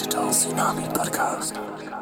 Digital Tsunami Podcast.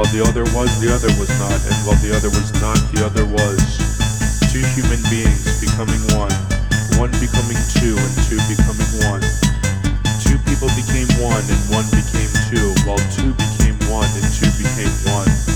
While the other was, the other was not, and while the other was not, the other was. Two human beings becoming one, one becoming two, and two becoming one. Two people became one, and one became two, while two became one, and two became one.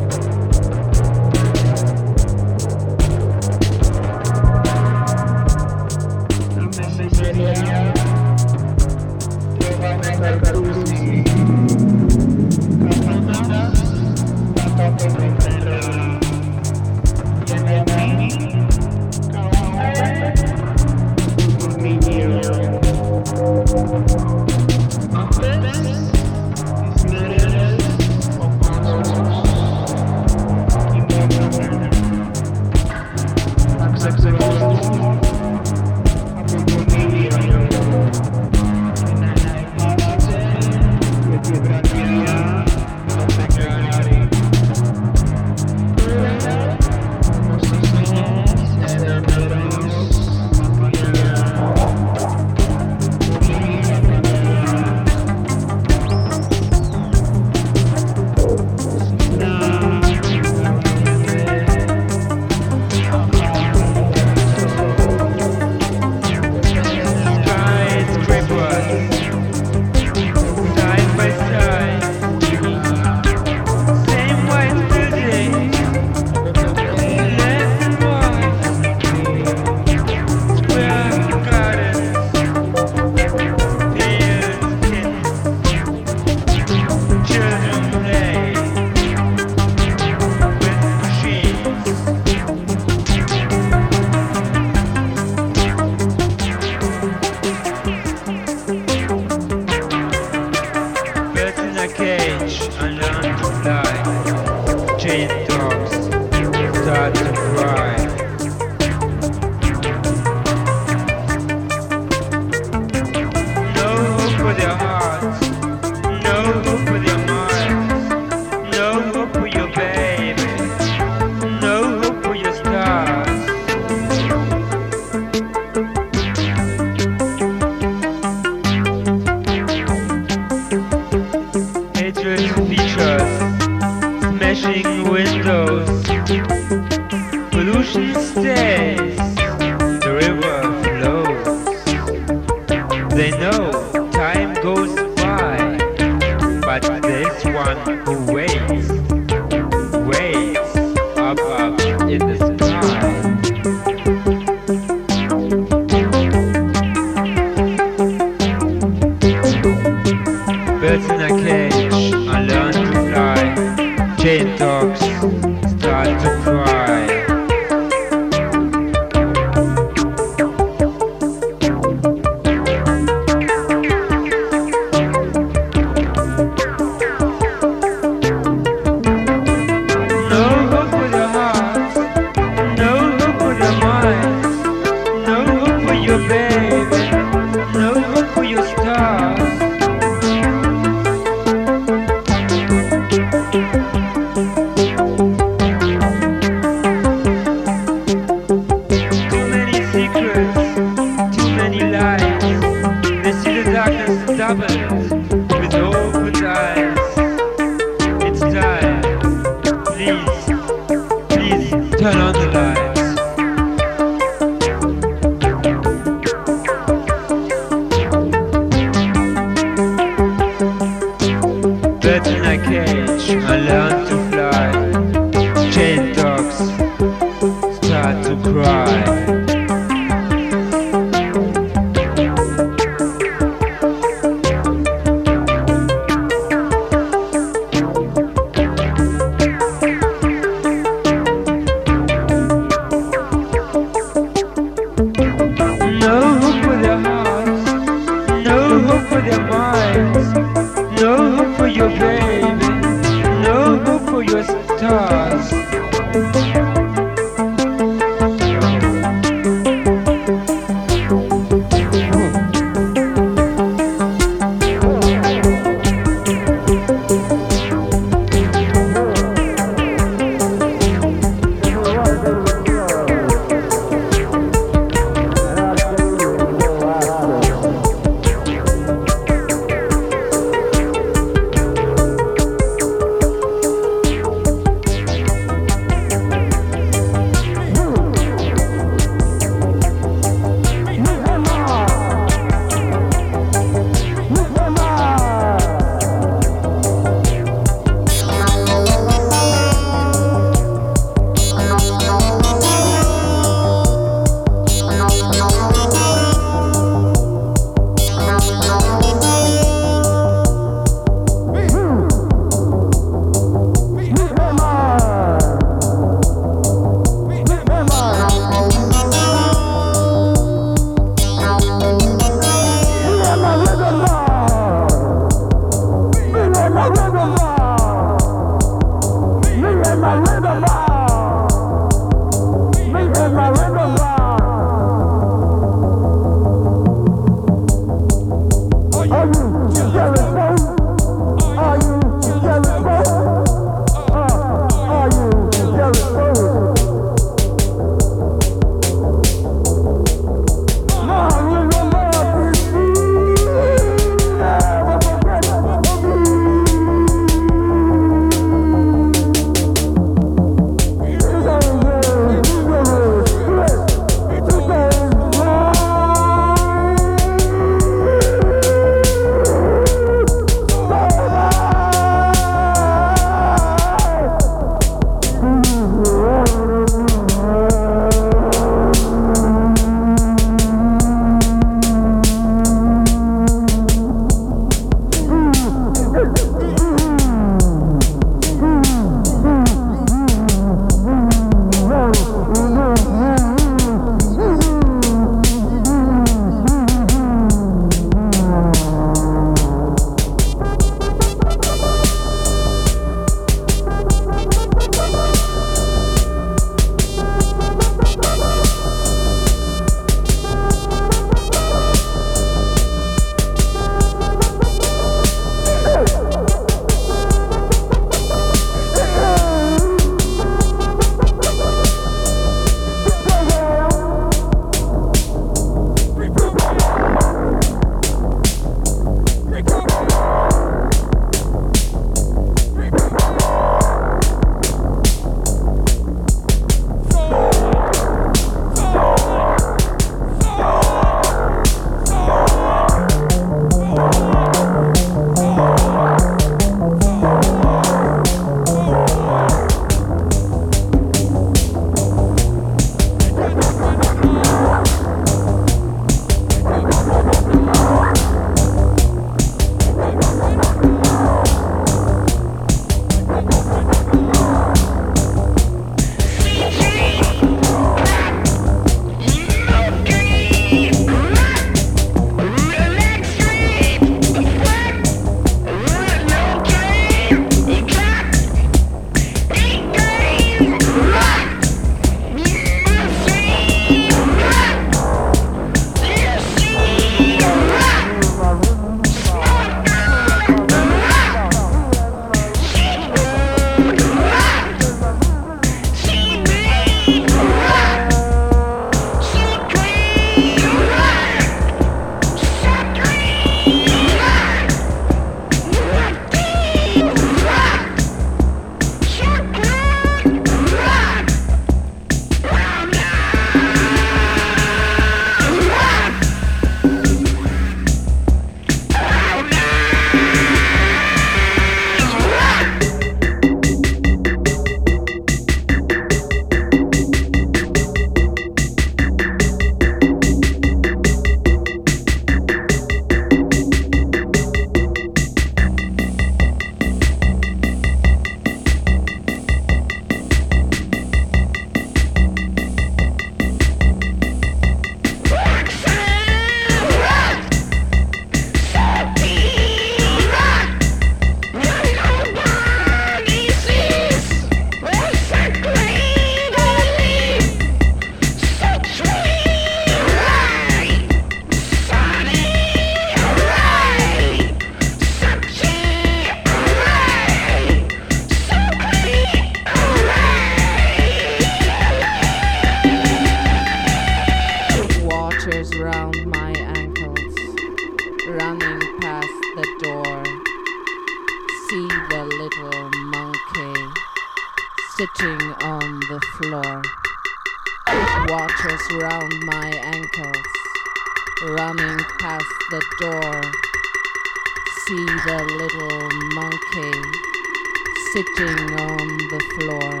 drifting on the floor.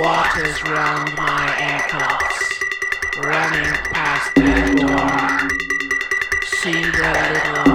Waters round my ankles, running past the door. See the little